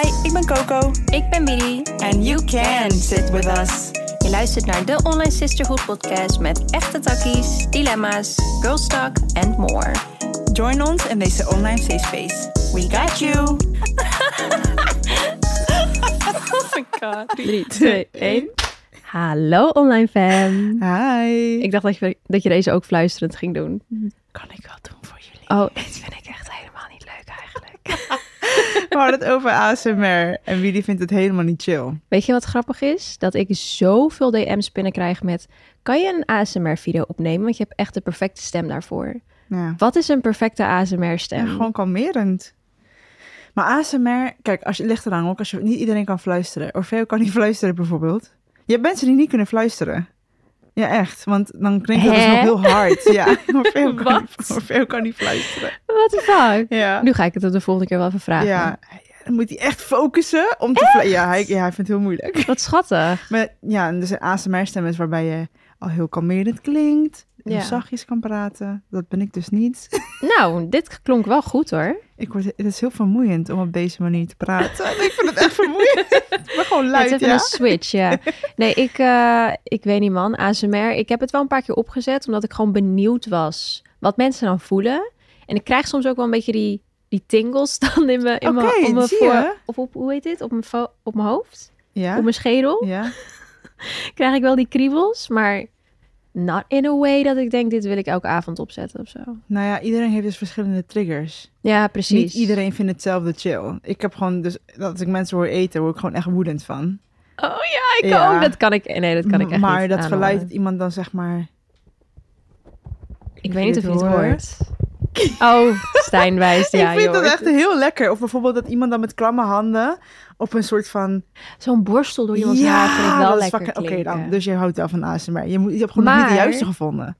Hi, ik ben Coco. Ik ben Billy. And you can sit with us. Je luistert naar de Online Sisterhood podcast met echte takkies, dilemma's, girl talk and more. Join ons in deze online safe space. We got you. oh my god. 3, 2, 1. Hallo online fam. Hi. Ik dacht dat je, dat je deze ook fluisterend ging doen. Kan ik wel doen voor jullie. Oh, dit vind ik echt helemaal niet leuk eigenlijk. We hadden het over ASMR en Willy vindt het helemaal niet chill. Weet je wat grappig is? Dat ik zoveel DM's binnenkrijg met... Kan je een ASMR-video opnemen? Want je hebt echt de perfecte stem daarvoor. Ja. Wat is een perfecte ASMR-stem? Ja, gewoon kalmerend. Maar ASMR, kijk, als je ligt eraan ook, als je niet iedereen kan fluisteren. Orfeo kan niet fluisteren bijvoorbeeld. Je hebt mensen die niet kunnen fluisteren. Ja, echt. Want dan klinkt het dus nog heel hard. Ja, Orfeo kan, Wat? niet, Orfeo kan niet fluisteren. What the fuck? Ja. Nu ga ik het op de volgende keer wel even vragen. Ja, dan moet hij echt focussen om te flu- Ja, hij, ja, hij vindt het heel moeilijk. Wat schattig. Maar ja, en dus een ASMR-stem is waarbij je al heel kalmerend klinkt. En Ja. zachtjes kan praten. Dat ben ik dus niet. Nou, dit klonk wel goed hoor. Ik word, het is heel vermoeiend om op deze manier te praten. ik vind het echt vermoeiend. Ben gewoon Het luid, is even ja. een switch, ja. Nee, ik, eh, ik weet niet man, ASMR. Ik heb het wel een paar keer opgezet, omdat ik gewoon benieuwd was wat mensen dan voelen. En ik krijg soms ook wel een beetje die, die tingles dan in mijn, in mijn, op voor-? Of op, hoe heet dit? Op mijn, op mijn hoofd? Ja? Op mijn schedel? Ja? Krijg ik wel die kriebels, maar not in a way dat ik denk, dit wil ik elke avond opzetten of zo. Nou ja, iedereen heeft dus verschillende triggers. Ja, precies. Niet iedereen vindt hetzelfde chill. Ik heb gewoon dus, dat als ik mensen hoor eten, word ik gewoon echt woedend van. Oh ja, ik Ja. ook. Dat kan ik, nee, dat kan ik echt maar niet dat geluid dat iemand dan zeg maar... Ik weet niet of je het hoort. Oh, Stijn wijst. Ja, ik vind dat echt heel lekker. Of bijvoorbeeld dat iemand dan met klamme handen op een soort van... Zo'n borstel door iemands haar vind ik wel lekker Oké dan, dus je houdt wel van ASMR. Je, moet, je hebt gewoon niet de juiste gevonden.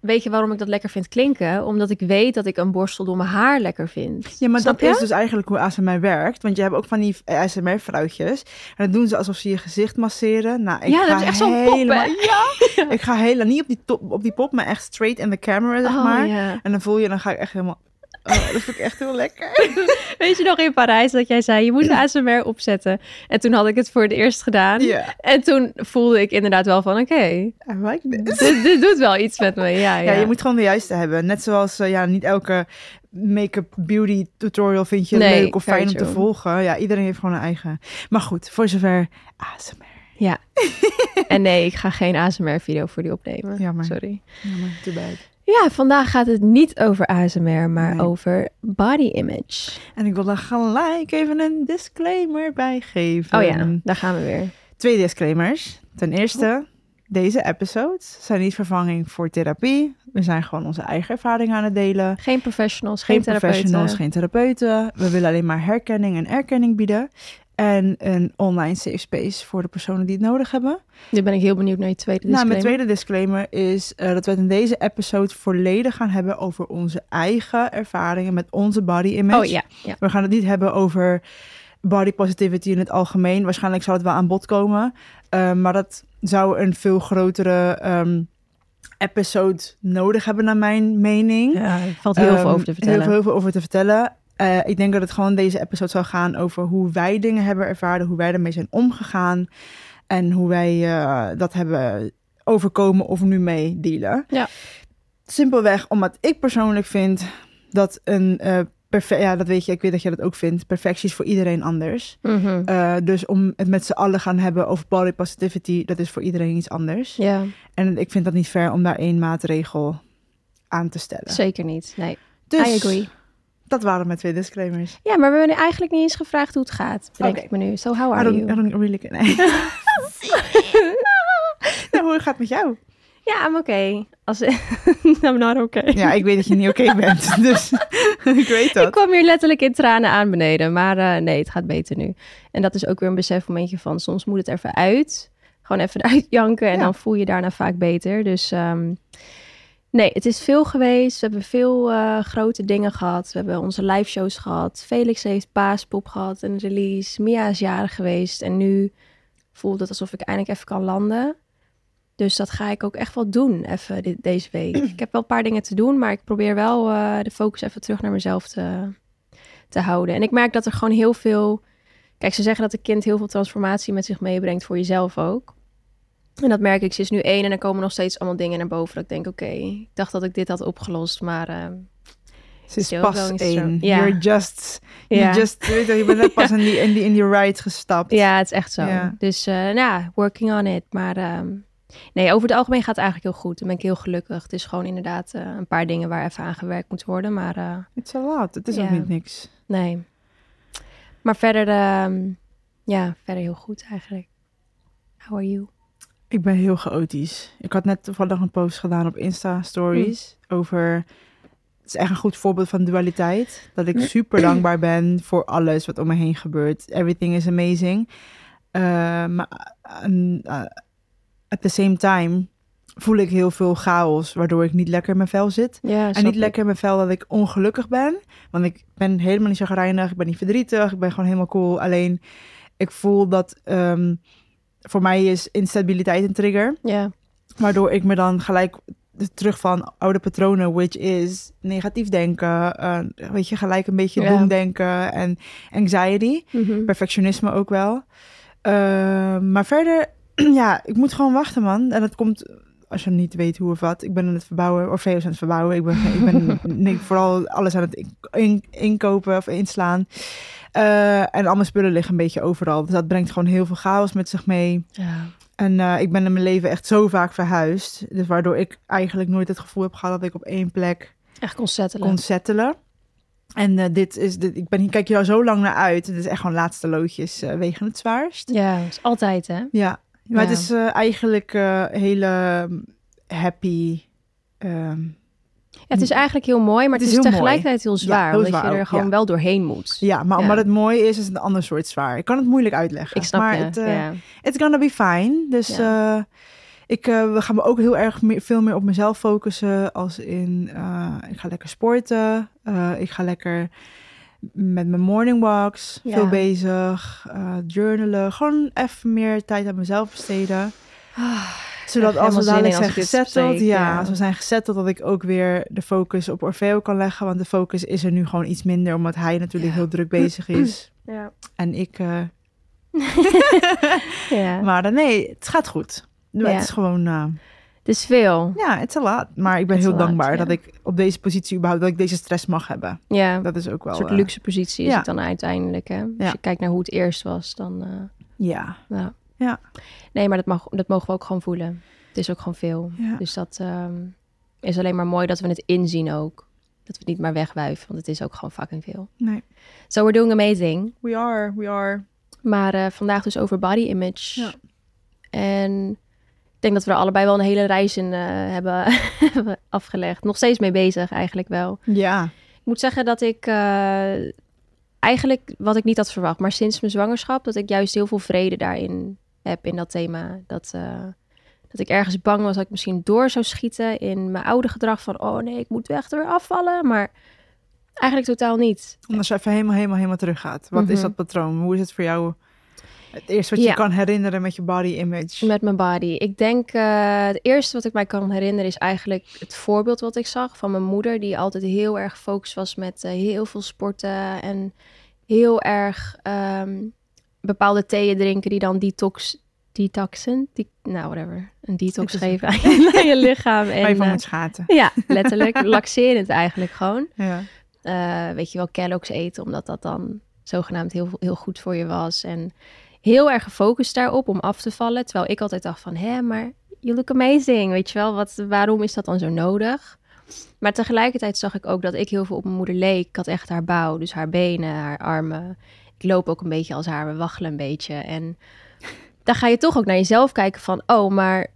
Weet je waarom ik dat lekker vind klinken? Omdat ik weet dat ik een borstel door mijn haar lekker vind. Ja, maar Snap dat je? is dus eigenlijk hoe ASMR werkt. Want je hebt ook van die ASMR-vrouwtjes. En dat doen ze alsof ze je gezicht masseren. Nou, ik Ja, dat ga is echt zo'n pop, helemaal- Ja, ik ga helemaal niet op die, top, op die pop, maar echt straight in the camera, zeg Oh, maar. En dan voel je, dan ga ik echt helemaal... Oh, dat vind ik echt heel lekker. Weet je nog in Parijs dat jij zei, je moet de ASMR opzetten. En toen had ik het voor het eerst gedaan. En toen voelde ik inderdaad wel van, oké, I like this. dit, dit doet wel iets met me. Ja, ja. Ja, je moet gewoon de juiste hebben. Net zoals, eh, ja, niet elke make-up beauty tutorial vind je Nee, leuk of fijn om te volgen. Ja, iedereen heeft gewoon een eigen. Maar goed, voor zover ASMR. Ja. En nee, ik ga geen ASMR-video voor die opnemen. Jammer. Sorry. Jammer, too bad. Ja, vandaag gaat het niet over ASMR, maar Nee. over body image. En ik wil daar gelijk even een disclaimer bij geven. Oh ja, daar gaan we weer. Twee disclaimers. Ten eerste, deze episodes zijn niet vervanging voor therapie. We zijn gewoon onze eigen ervaringen aan het delen. Geen professionals, geen, Geen therapeuten. professionals, geen therapeuten. We willen alleen maar herkenning en erkenning bieden. En een online safe space voor de personen die het nodig hebben. Nu ben ik heel benieuwd naar je tweede Nou, disclaimer. mijn tweede disclaimer is eh, dat we het in deze episode volledig gaan hebben over onze eigen ervaringen met onze body image. Oh ja, ja. We gaan het niet hebben over body positivity in het algemeen. Waarschijnlijk zal het wel aan bod komen. Eh, maar dat zou een veel grotere ehm, episode nodig hebben, naar mijn mening. Ja, er valt heel Ehm, veel over te vertellen. Heel veel, heel veel over te vertellen. Eh, ik denk dat het gewoon deze episode zal gaan over hoe wij dingen hebben ervaren, hoe wij ermee zijn omgegaan en hoe wij eh, dat hebben overkomen of nu mee dealen. Ja. Simpelweg omdat ik persoonlijk vind dat een eh perfect, ja, dat weet je, ik weet dat jij dat ook vindt. Perfectie is voor iedereen anders. Mhm. Dus om het met z'n allen gaan hebben over body positivity, dat is voor iedereen iets anders. Ja, En ik vind dat niet fair om daar één maatregel aan te stellen. zeker niet. Nee, Dus I agree. Dat waren mijn twee disclaimers. Ja, maar we hebben eigenlijk niet eens gevraagd hoe het gaat. Bedenk Oké. ik me nu. So how I are don't, you? I don't really... Nee. nou, hoe gaat het met jou? Ja, I'm okay. Als... I'm not okay. Ja, ik weet dat je niet oké bent. Dus ik weet Ik dat. kwam hier letterlijk in tranen aan beneden. Maar eh, nee, het gaat beter nu. En dat is ook weer een besefmomentje van... soms moet het even uit. Gewoon even uitjanken. En Ja. dan voel je daarna vaak beter. Dus ehm, nee, het is veel geweest. We hebben veel eh, grote dingen gehad. We hebben onze live shows gehad. Felix heeft paaspop gehad. Een release. Mia is jarig geweest. En nu voelt het alsof ik eindelijk even kan landen. Dus dat ga ik ook echt wel doen, even deze week. Ik heb wel een paar dingen te doen, maar ik probeer wel eh, de focus even terug naar mezelf te, te houden. En ik merk dat er gewoon heel veel Kijk, ze zeggen dat een kind heel veel transformatie met zich meebrengt voor jezelf ook. En dat merk ik. Ze is nu één en er komen nog steeds allemaal dingen naar boven. Dat ik denk, oké, ik dacht dat ik dit had opgelost, maar... Uh, ze is pas één. You're just, you just, weet je, je bent net pas in die, in die, in die ride gestapt. Ja, het is echt zo. Ja. Dus eh, nou ja, working on it. Maar ehm, nee, over het algemeen gaat het eigenlijk heel goed. Dan ben ik heel gelukkig. Het is gewoon inderdaad eh, een paar dingen waar even aan gewerkt moet worden. Maar eh, It's a lot. Het is ook Ja. niet niks. nee. Maar verder, ehm, ja, verder heel goed eigenlijk. How are you? Ik ben heel chaotisch. Ik had net toevallig een post gedaan op Insta Stories over. Het is echt een goed voorbeeld van dualiteit. Dat ik super dankbaar ben voor alles wat om me heen gebeurt. Everything is amazing. Eh, maar uh, at the same time voel ik heel veel chaos, waardoor ik niet lekker in mijn vel zit. Ja, En niet lekker in mijn vel dat ik ongelukkig ben. Want ik ben helemaal niet chagrijnig. Ik ben niet verdrietig. Ik ben gewoon helemaal cool. Alleen ik voel dat ehm, voor mij is instabiliteit een trigger. Ja, Waardoor ik me dan gelijk terug van oude patronen, which is negatief denken. eh, weet je, gelijk een beetje Ja. doemdenken en anxiety. Mhm. Perfectionisme ook wel. Eh, maar verder, ja, ik moet gewoon wachten, man. En dat komt, als je niet weet hoe of wat. Ik ben aan het verbouwen, Orpheus aan het verbouwen. Ik ben, ik ben nee, vooral alles aan het in- in- inkopen of inslaan. Eh, en al mijn spullen liggen een beetje overal. Dus dat brengt gewoon heel veel chaos met zich mee. ja. En eh, ik ben in mijn leven echt zo vaak verhuisd. Dus waardoor ik eigenlijk nooit het gevoel heb gehad dat ik op één plek echt kon settelen. kon settelen. En eh, dit is, dit, ik ben hier, kijk hier al zo lang naar uit. Het is echt gewoon laatste loodjes wegen het zwaarst. Ja, dat is altijd hè. Ja, maar Ja. het is eigenlijk hele mm, happy. ehm, het is eigenlijk heel mooi, maar Het het, is mooi. tegelijkertijd heel zwaar. heel omdat zwaar je er gewoon ja. wel doorheen moet. ja, maar Ja. omdat het mooi is, is het een ander soort zwaar. Ik kan het moeilijk uitleggen. Ik snap maar je. Het, ja. It's gonna be fine. Dus eh, ik eh, we gaan me ook heel erg meer, veel meer op mezelf focussen. Als in, ik ga lekker sporten. Ik ga lekker met mijn morning walks Ja. veel bezig. journalen. Gewoon even meer tijd aan mezelf besteden. Zodat als we dadelijk zijn gezetteld, ja, ja. als we zijn gezetteld, dat ik ook weer de focus op Orfeo kan leggen. Want de focus is er nu gewoon iets minder, omdat hij natuurlijk Ja. heel druk bezig is. Ja. En ik eh, ja. maar nee, het gaat goed. Ja. Het is gewoon, eh, Het is veel. ja, het is lot. Maar ik ben It's heel lot, dankbaar dat ik op deze positie überhaupt, dat ik deze stress mag hebben. Ja, Dat is ook wel... een soort eh, luxe positie is ja. het dan uiteindelijk. Hè? Als je kijkt naar hoe het eerst was, dan... Ja, ja. Ja. Nee, maar dat, mag, dat mogen we ook gewoon voelen. Het is ook gewoon veel. ja. Dus dat ehm, is alleen maar mooi dat we het inzien ook. Dat we het niet maar wegwuiven, want het is ook gewoon fucking veel. Nee. So we're doing amazing. We are, we are. Maar eh, vandaag dus over body image. Ja. En ik denk dat we er allebei wel een hele reis in eh, hebben, hebben afgelegd. Nog steeds mee bezig eigenlijk wel. Ja. Ik moet zeggen dat ik eh, eigenlijk wat ik niet had verwacht, maar sinds mijn zwangerschap, dat ik juist heel veel vrede daarin heb in dat thema. Dat, eh, dat ik ergens bang was dat ik misschien door zou schieten in mijn oude gedrag van, oh nee, ik moet echt weer afvallen. Maar eigenlijk totaal niet. Als je even helemaal, helemaal, helemaal terug gaat. Wat is Mhm. dat patroon? Hoe is het voor jou? Het eerste wat je Ja. kan herinneren met je body image. Met mijn body. Ik denk, eh, het eerste wat ik mij kan herinneren is eigenlijk het voorbeeld wat ik zag van mijn moeder, die altijd heel erg gefocust was met eh, heel veel sporten en heel erg ehm, bepaalde theeën drinken die dan detox, detoxen, die, nou whatever, een detox geven aan je, aan je lichaam. En, van moet schaten. ja, letterlijk, laxerend eigenlijk gewoon. Ja. Eh, weet je wel, Kellogg's eten, omdat dat dan zogenaamd heel, heel goed voor je was. En heel erg gefocust daarop om af te vallen. Terwijl ik altijd dacht van, hè, maar you look amazing. Weet je wel, wat, waarom is dat dan zo nodig? Maar tegelijkertijd zag ik ook dat ik heel veel op mijn moeder leek. Ik had echt haar bouw, dus haar benen, haar armen. Ik loop ook een beetje als haar, we waggelen een beetje. En dan ga je toch ook naar jezelf kijken van, oh, maar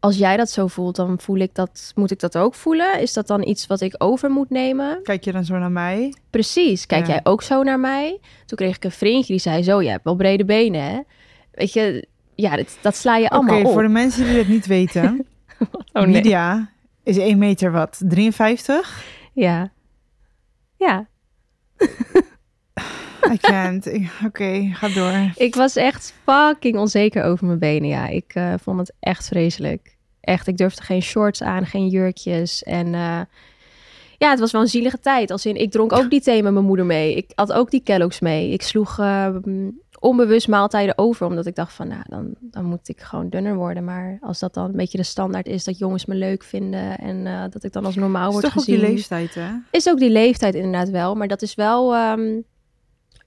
als jij dat zo voelt, dan voel ik dat, moet ik dat ook voelen? Is dat dan iets wat ik over moet nemen? Kijk je dan zo naar mij? Precies. Kijk Ja. jij ook zo naar mij? Toen kreeg ik een vriendje die zei zo, jij hebt wel brede benen, hè? Weet je, ja, dat, dat sla je Oké, allemaal op. voor de mensen die het niet weten. Oh, nee. Lydia is 1 meter wat? 53? Ja. Ja. I can't. Oké, ga door. Ik was echt fucking onzeker over mijn benen, ja. Ik eh, vond het echt vreselijk. Echt, ik durfde geen shorts aan, geen jurkjes. En eh, ja, het was wel een zielige tijd. Als in, ik dronk ook die thee met mijn moeder mee. Ik had ook die Kellogg's mee. Ik sloeg eh, onbewust maaltijden over, omdat ik dacht van, nou, dan, dan moet ik gewoon dunner worden. Maar als dat dan een beetje de standaard is, dat jongens me leuk vinden en eh, dat ik dan als normaal is word toch ook gezien. die leeftijd, hè? Is ook die leeftijd inderdaad wel, maar dat is wel ehm,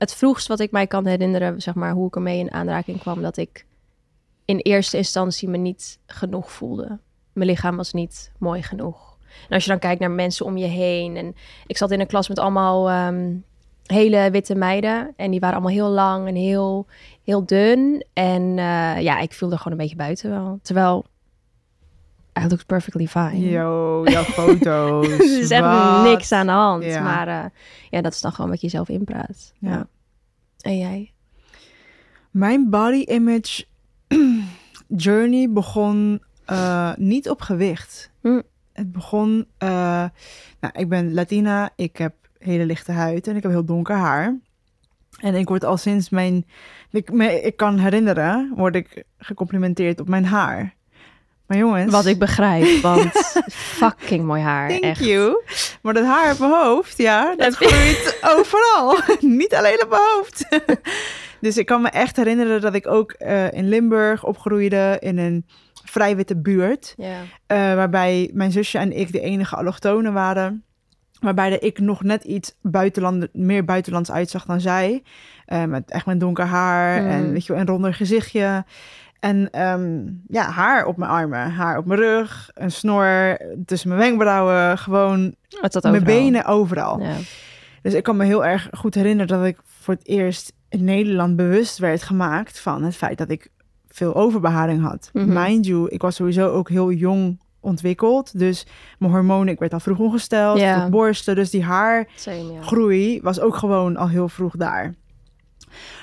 het vroegst wat ik mij kan herinneren, zeg maar, hoe ik ermee in aanraking kwam, dat ik in eerste instantie me niet genoeg voelde. Mijn lichaam was niet mooi genoeg. En als je dan kijkt naar mensen om je heen, en ik zat in een klas met allemaal ehm, hele witte meiden, en die waren allemaal heel lang en heel, heel dun. En eh, ja, ik voelde gewoon een beetje buiten wel. Terwijl, I looked perfectly fine. Yo, jouw foto's. er is echt Wat? niks aan de hand. Ja. Maar eh, ja, dat is dan gewoon wat je zelf inpraat. Ja. Ja. En jij? Mijn body image journey begon eh, niet op gewicht. Hm. Het begon, eh, nou, ik ben Latina, ik heb hele lichte huid en ik heb heel donker haar. En ik word al sinds mijn, ik, me, ik kan herinneren, word ik gecomplimenteerd op mijn haar. Maar jongens, Wat ik begrijp, want fucking mooi haar. Thank echt. you. Maar dat haar op mijn hoofd, ja, dat groeit overal. Niet alleen op mijn hoofd. dus ik kan me echt herinneren dat ik ook eh, in Limburg opgroeide in een vrij witte buurt. Eh, waarbij mijn zusje en ik de enige allochtonen waren. Waarbij de ik nog net iets buitenland, meer buitenlands uitzag dan zij. Eh, met echt mijn donker haar Mm. en weet je, wel, een ronder gezichtje. En ehm, ja, haar op mijn armen, haar op mijn rug, een snor tussen mijn wenkbrauwen, gewoon zat mijn benen overal. Ja. Dus ik kan me heel erg goed herinneren dat ik voor het eerst in Nederland bewust werd gemaakt van het feit dat ik veel overbeharing had. Mhm. Mind you, ik was sowieso ook heel jong ontwikkeld. Dus mijn hormonen, ik werd al vroeg ongesteld, Ja. vroeg borsten. Dus die haargroei was ook gewoon al heel vroeg daar.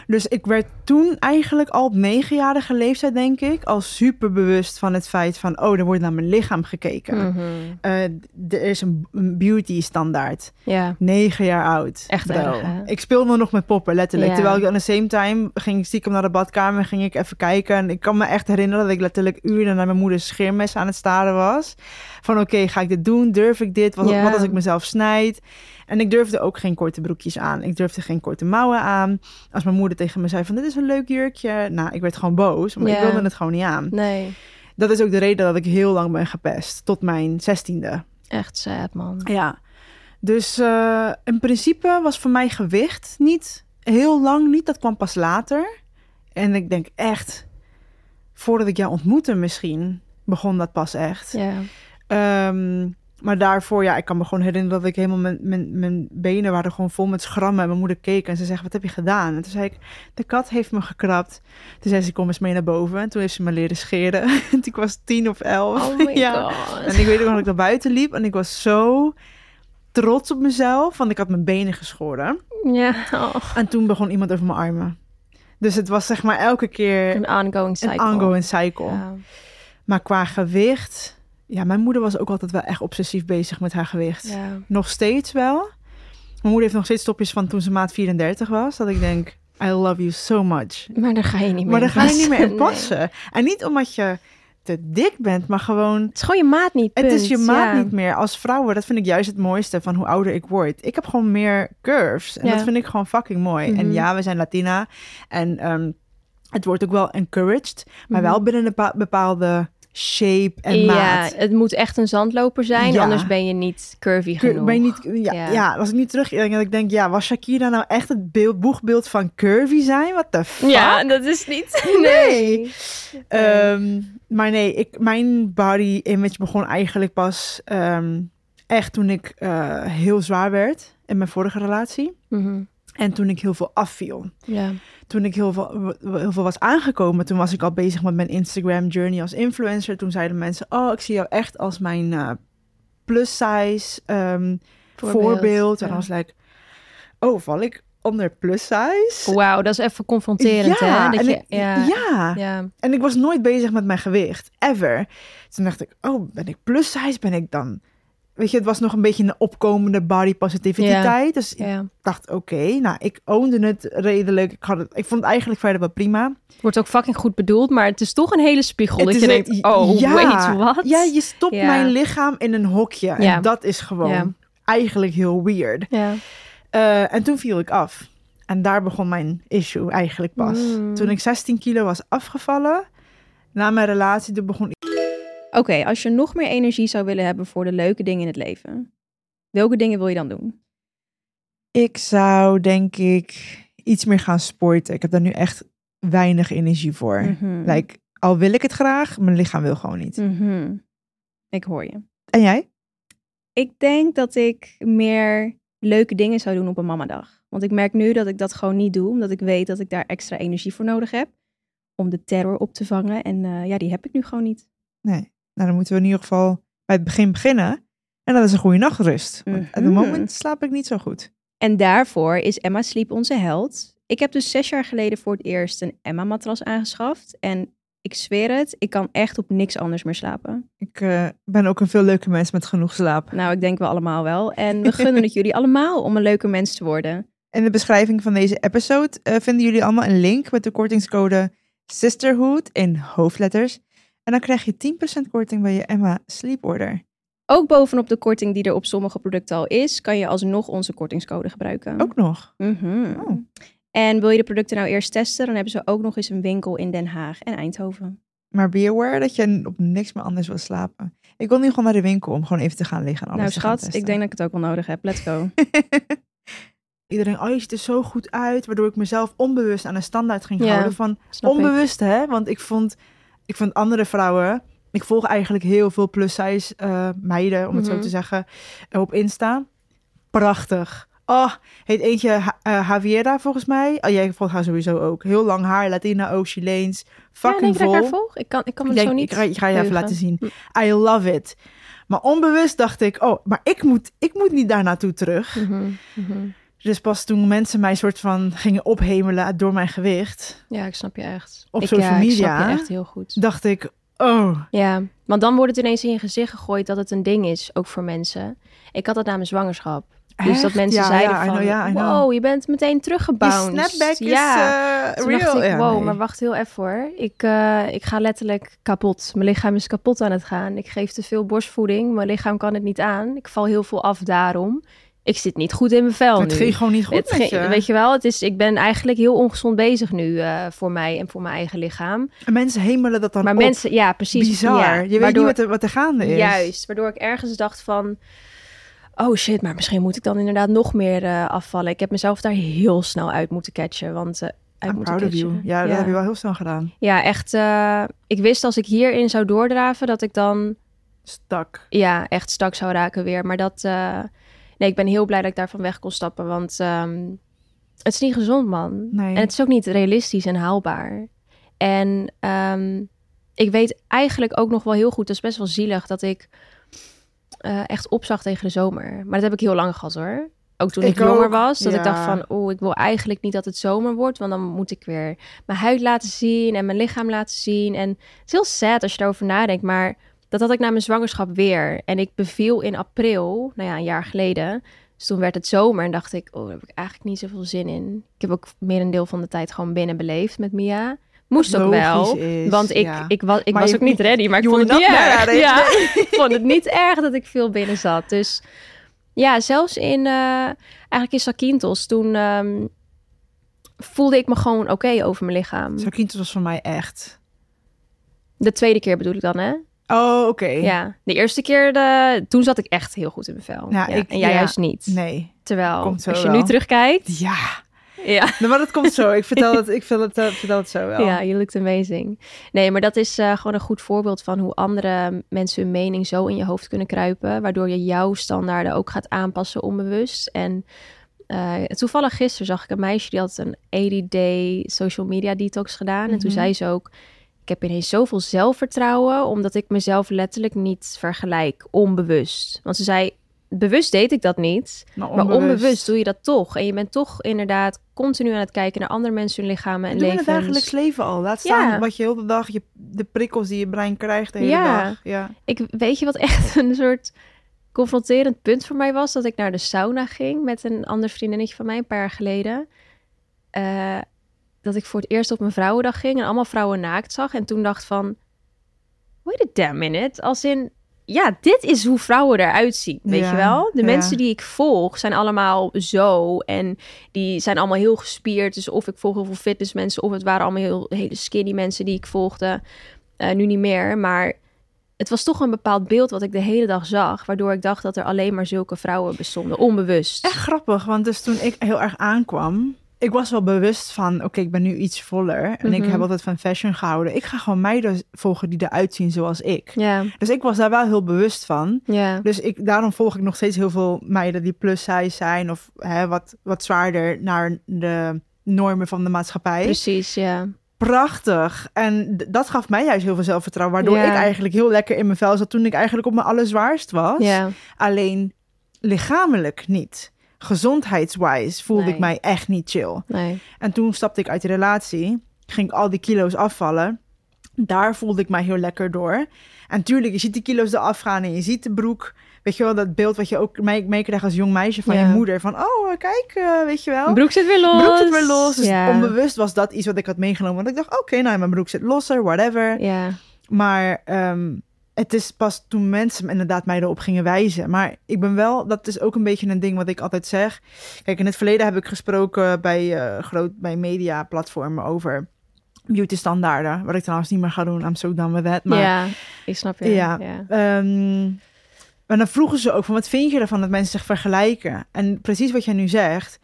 Dus ik werd toen eigenlijk al op negenjarige leeftijd, denk ik, al super bewust van het feit van, oh, er wordt naar mijn lichaam gekeken. Mhm. Eh, er is een, beauty standaard. Ja. Negen jaar oud. Echt erg, hè? Ik speelde nog met poppen, letterlijk. Ja. Terwijl ik aan de same time ging ik stiekem naar de badkamer, ging ik even kijken. En ik kan me echt herinneren dat ik letterlijk uren naar mijn moeders scheermes aan het staren was. Van oké, ga ik dit doen? Durf ik dit? Wat, Ja. wat als ik mezelf snijd? En ik durfde ook geen korte broekjes aan. Ik durfde geen korte mouwen aan. Als mijn moeder tegen me zei van dit is een leuk jurkje. Nou, ik werd gewoon boos, maar ik wilde het gewoon niet aan. Nee, Dat is ook de reden dat ik heel lang ben gepest. Tot mijn zestiende. echt sad, man. Ja, dus eh, in principe was voor mij gewicht niet heel lang niet. Dat kwam pas later. En ik denk echt, voordat ik jou ontmoette misschien, begon dat pas echt. Ja. Ehm, maar daarvoor, ja, ik kan me gewoon herinneren dat ik helemaal mijn, mijn, mijn benen waren gewoon vol met schrammen. En mijn moeder keek en ze zegt, wat heb je gedaan? En toen zei ik, de kat heeft me gekrapt. Toen zei ze, kom eens mee naar boven. En toen heeft ze me leren scheren. En ik was tien of elf. Oh my ja. god. En ik weet ook nog dat ik naar buiten liep en ik was zo trots op mezelf, want ik had mijn benen geschoren. Ja, oh. En toen begon iemand over mijn armen. Dus het was zeg maar elke keer een ongoing cycle. een ongoing cycle. Ja. Maar qua gewicht, ja, mijn moeder was ook altijd wel echt obsessief bezig met haar gewicht. Ja. Nog steeds wel. Mijn moeder heeft nog steeds topjes van toen ze maat 34 was, dat ik denk, I love you so much. Maar daar ga je niet meer Maar daar ga je niet meer in Nee. passen. En niet omdat je te dik bent, maar gewoon Het is gewoon je maat niet, Het is je maat Ja. niet meer. Als vrouwen, dat vind ik juist het mooiste van hoe ouder ik word. Ik heb gewoon meer curves. En Ja. dat vind ik gewoon fucking mooi. En Mhm. ja, we zijn Latina. En ehm, het wordt ook wel encouraged. Maar Mhm. wel binnen een bepa- bepaalde shape en ja, maat. het moet echt een zandloper zijn, Ja. anders ben je niet curvy Cur- genoeg. ben je niet, ja, Ja. ja. als ik nu terug denk, dat ik denk, ja, was Shakira nou echt het beeld, boegbeeld van curvy zijn? Wat de fuck? Ja, dat is niet. Nee. Ehm, maar nee, ik, mijn body image begon eigenlijk pas ehm, echt toen ik eh, heel zwaar werd in mijn vorige relatie. Mhm. En toen ik heel veel afviel. Ja. Toen ik heel veel, heel veel was aangekomen, toen was ik al bezig met mijn Instagram journey als influencer. Toen zeiden mensen, oh, ik zie jou echt als mijn eh, plus size ehm, voorbeeld. En ja. dan was ik like, oh, val ik onder plus size? Wauw, dat is even confronterend, hè? Dat je, ik- ja, ja. ja. En ik was nooit bezig met mijn gewicht, ever. Toen dacht ik, oh, ben ik plus size? Ben ik dan... Weet je, het was nog een beetje een opkomende body positivity tijd. Dus ik dacht, oké, nou, ik ownde het redelijk. Ik, had het, ik vond het eigenlijk verder wel prima. Wordt ook fucking goed bedoeld, maar het is toch een hele spiegel. Dat je een- denkt, oh, ja. wait, wat? Ja, je stopt mijn lichaam in een hokje. En dat is gewoon eigenlijk heel weird. Ja. Eh, en toen viel ik af. En daar begon mijn issue eigenlijk pas. Mm. Toen ik 16 kilo was afgevallen, na mijn relatie, toen begon Oké, als je nog meer energie zou willen hebben voor de leuke dingen in het leven, welke dingen wil je dan doen? Ik zou denk ik iets meer gaan sporten. Ik heb daar nu echt weinig energie voor. Mhm. Like, al wil ik het graag, mijn lichaam wil gewoon niet. Mhm. Ik hoor je. En jij? Ik denk dat ik meer leuke dingen zou doen op een mamadag. Want ik merk nu dat ik dat gewoon niet doe, omdat ik weet dat ik daar extra energie voor nodig heb om de terror op te vangen. En eh, ja, die heb ik nu gewoon niet. Nee. Nou, dan moeten we in ieder geval bij het begin beginnen. En dat is een goede nachtrust. Want Op het Mhm. moment slaap ik niet zo goed. En daarvoor is Emma Sleep onze held. Ik heb dus zes jaar geleden voor het eerst een Emma-matras aangeschaft. En ik zweer het, ik kan echt op niks anders meer slapen. Ik eh, ben ook een veel leuke mens met genoeg slaap. Nou, ik denk we allemaal wel. En we gunnen het jullie allemaal om een leuke mens te worden. In de beschrijving van deze episode eh, vinden jullie allemaal een link met de kortingscode Sisterhood in hoofdletters. En dan krijg je 10% korting bij je Emma Sleep Order. Ook bovenop de korting die er op sommige producten al is, kan je alsnog onze kortingscode gebruiken. Ook nog. Mhm. Oh. En wil je de producten nou eerst testen, dan hebben ze ook nog eens een winkel in Den Haag en Eindhoven. Maar be aware dat je op niks meer anders wil slapen. Ik wil nu gewoon naar de winkel om gewoon even te gaan liggen en alles nou te gaan schat, ik denk dat ik het ook wel nodig heb. Let's go. Iedereen, oh je ziet er zo goed uit. Waardoor ik mezelf onbewust aan een standaard ging Ja, houden van ik. onbewust hè. Want ik vond, ik vond andere vrouwen... Ik volg eigenlijk heel veel plus-size eh, meiden, om het zo Mhm. te zeggen, op Insta. Prachtig. Oh, heet eentje eh, Javiera volgens mij. Oh, jij volgt haar sowieso ook. Heel lang haar, Latina ook, Chileens. Ja, Fucking dat vol. ik haar volg? Ik kan, ik kan me Ik, zo niet ik, ga, ik ga je even laten zien. Hm. I love it. Maar onbewust dacht ik, oh, maar ik moet, ik moet niet daar naartoe terug. Mhm, mhm. Dus pas toen mensen mij soort van gingen ophemelen door mijn gewicht, Ja, ik snap je echt. Op ik, social ja, Ik snap je echt heel goed. dacht ik, oh, Ja, want dan wordt het ineens in je gezicht gegooid dat het een ding is, ook voor mensen. Ik had dat na mijn zwangerschap. Dus dat mensen Ja, zeiden ja, van, know, wow, je bent meteen Die teruggebounced. snapback ja. is eh, Toen real. dacht ik, Ja, wow, nee. maar wacht heel even hoor. Ik, eh, ik ga letterlijk kapot. Mijn lichaam is kapot aan het gaan. Ik geef te veel borstvoeding. Mijn lichaam kan het niet aan. Ik val heel veel af daarom. Ik zit niet goed in mijn vel Het nu. ging gewoon niet goed Het met ging- je. Weet je wel, het is, ik ben eigenlijk heel ongezond bezig nu eh, voor mij en voor mijn eigen lichaam. En mensen hemelen dat dan Maar op. mensen, ja, precies. Bizar. ja, je weet niet wat er, wat er gaande is. Juist, waardoor ik ergens dacht van... Oh shit, maar misschien moet ik dan inderdaad nog meer eh, afvallen. Ik heb mezelf daar heel snel uit moeten catchen. Want, eh uit moeten catchen. Ja, dat heb je wel heel snel gedaan. Ja, echt. ik wist als ik hierin zou doordraven dat ik dan Stak. ja, echt stak zou raken weer. Maar dat. Nee, ik ben heel blij dat ik daarvan weg kon stappen. Want ehm, het is niet gezond, man. Nee. En het is ook niet realistisch en haalbaar. En ehm, ik weet eigenlijk ook nog wel heel goed, dat is best wel zielig, dat ik eh, echt opzag tegen de zomer. Maar dat heb ik heel lang gehad hoor. Ook toen ik, Ik jonger ook, was, dat ik dacht van, oh, ik wil eigenlijk niet dat het zomer wordt, want dan moet ik weer mijn huid laten zien en mijn lichaam laten zien. En het is heel sad als je daarover nadenkt, maar dat had ik na mijn zwangerschap weer. En ik beviel in april, nou ja, een jaar geleden. Dus toen werd het zomer en dacht ik, oh, daar heb ik eigenlijk niet zoveel zin in. Ik heb ook meer een deel van de tijd gewoon binnen beleefd met Mia. Moest ook wel, is, want ik, ja. ik, was, ik Maar was je- ook niet ready, maar ik vond het niet erg. Ja, ik vond het niet erg dat ik veel binnen zat. Dus ja, zelfs in, eh, eigenlijk in Sakintos, toen ehm, voelde ik me gewoon oké over mijn lichaam. Sakintos was voor mij echt. De tweede keer bedoel ik dan, hè? Oh, oké. Ja, de eerste keer, de, toen zat ik echt heel goed in mijn vel. Ja, Ja, ik- en jij ja. juist niet. Nee. Terwijl, Komt als je wel. nu terugkijkt, Ja. ja. Nee, maar dat komt zo. Ik vertel het, ik vertel het, eh, vertel het zo wel. Ja, je looked amazing. Nee, maar dat is eh, gewoon een goed voorbeeld van hoe andere mensen hun mening zo in je hoofd kunnen kruipen, waardoor je jouw standaarden ook gaat aanpassen onbewust. En eh, toevallig gisteren zag ik een meisje die had een 80-day social media detox gedaan. En toen Mhm. zei ze ook, ik heb ineens zoveel zelfvertrouwen, omdat ik mezelf letterlijk niet vergelijk, onbewust. Want ze zei, bewust deed ik dat niet, Maar maar onbewust doe je dat toch. En je bent toch inderdaad continu aan het kijken naar andere mensen hun lichamen en Doe in het dagelijks leven al. Laat staan Ja. wat je heel de dag, je, de prikkels die je brein krijgt de hele Ja. dag. Ja. Ik weet je wat echt een soort confronterend punt voor mij was? Dat ik naar de sauna ging met een ander vriendinnetje van mij een paar jaar geleden. Eh, dat ik voor het eerst op mijn vrouwendag ging en allemaal vrouwen naakt zag. En toen dacht van, wait a damn minute. Als in, ja, dit is hoe vrouwen eruit zien, weet Ja, je wel? De ja. mensen die ik volg zijn allemaal zo en die zijn allemaal heel gespierd. Dus of ik volg heel veel fitnessmensen of het waren allemaal heel, hele skinny mensen die ik volgde. Eh, nu niet meer, maar het was toch een bepaald beeld wat ik de hele dag zag, waardoor ik dacht dat er alleen maar zulke vrouwen bestonden, onbewust. Echt grappig, want dus toen ik heel erg aankwam, ik was wel bewust van, oké, ik ben nu iets voller. En ik Mhm. heb altijd van fashion gehouden. Ik ga gewoon meiden volgen die eruit zien zoals ik. Dus ik was daar wel heel bewust van. Dus ik, daarom volg ik nog steeds heel veel meiden die plus size zijn of hè, wat, wat zwaarder naar de normen van de maatschappij. precies, ja. Prachtig. En dat gaf mij juist heel veel zelfvertrouwen, waardoor ik eigenlijk heel lekker in mijn vel zat toen ik eigenlijk op mijn allerzwaarst was. Alleen lichamelijk niet. Gezondheidswise voelde Nee. ik mij echt niet chill. nee. En toen stapte ik uit de relatie, ging ik al die kilo's afvallen. Daar voelde ik mij heel lekker door. En tuurlijk, je ziet die kilo's eraf gaan en je ziet de broek. Weet je wel, dat beeld wat je ook mee- meekrijgt als jong meisje van Ja. je moeder. Van, oh, eh, kijk, eh, weet je wel. Broek zit weer los. Broek zit weer los. Dus ja. onbewust was dat iets wat ik had meegenomen. Want ik dacht, oké, nou, mijn broek zit losser, whatever. Ja, Maar ehm, het is pas toen mensen inderdaad mij erop gingen wijzen. Maar ik ben wel, dat is ook een beetje een ding wat ik altijd zeg. Kijk, in het verleden heb ik gesproken bij, eh groot, bij mediaplatformen over beauty-standaarden. Wat ik trouwens niet meer ga doen, I'm so done with that. Maar ja, ik snap je. Ja. ja. Ehm, maar dan vroegen ze ook van wat vind je ervan dat mensen zich vergelijken? En precies wat jij nu zegt,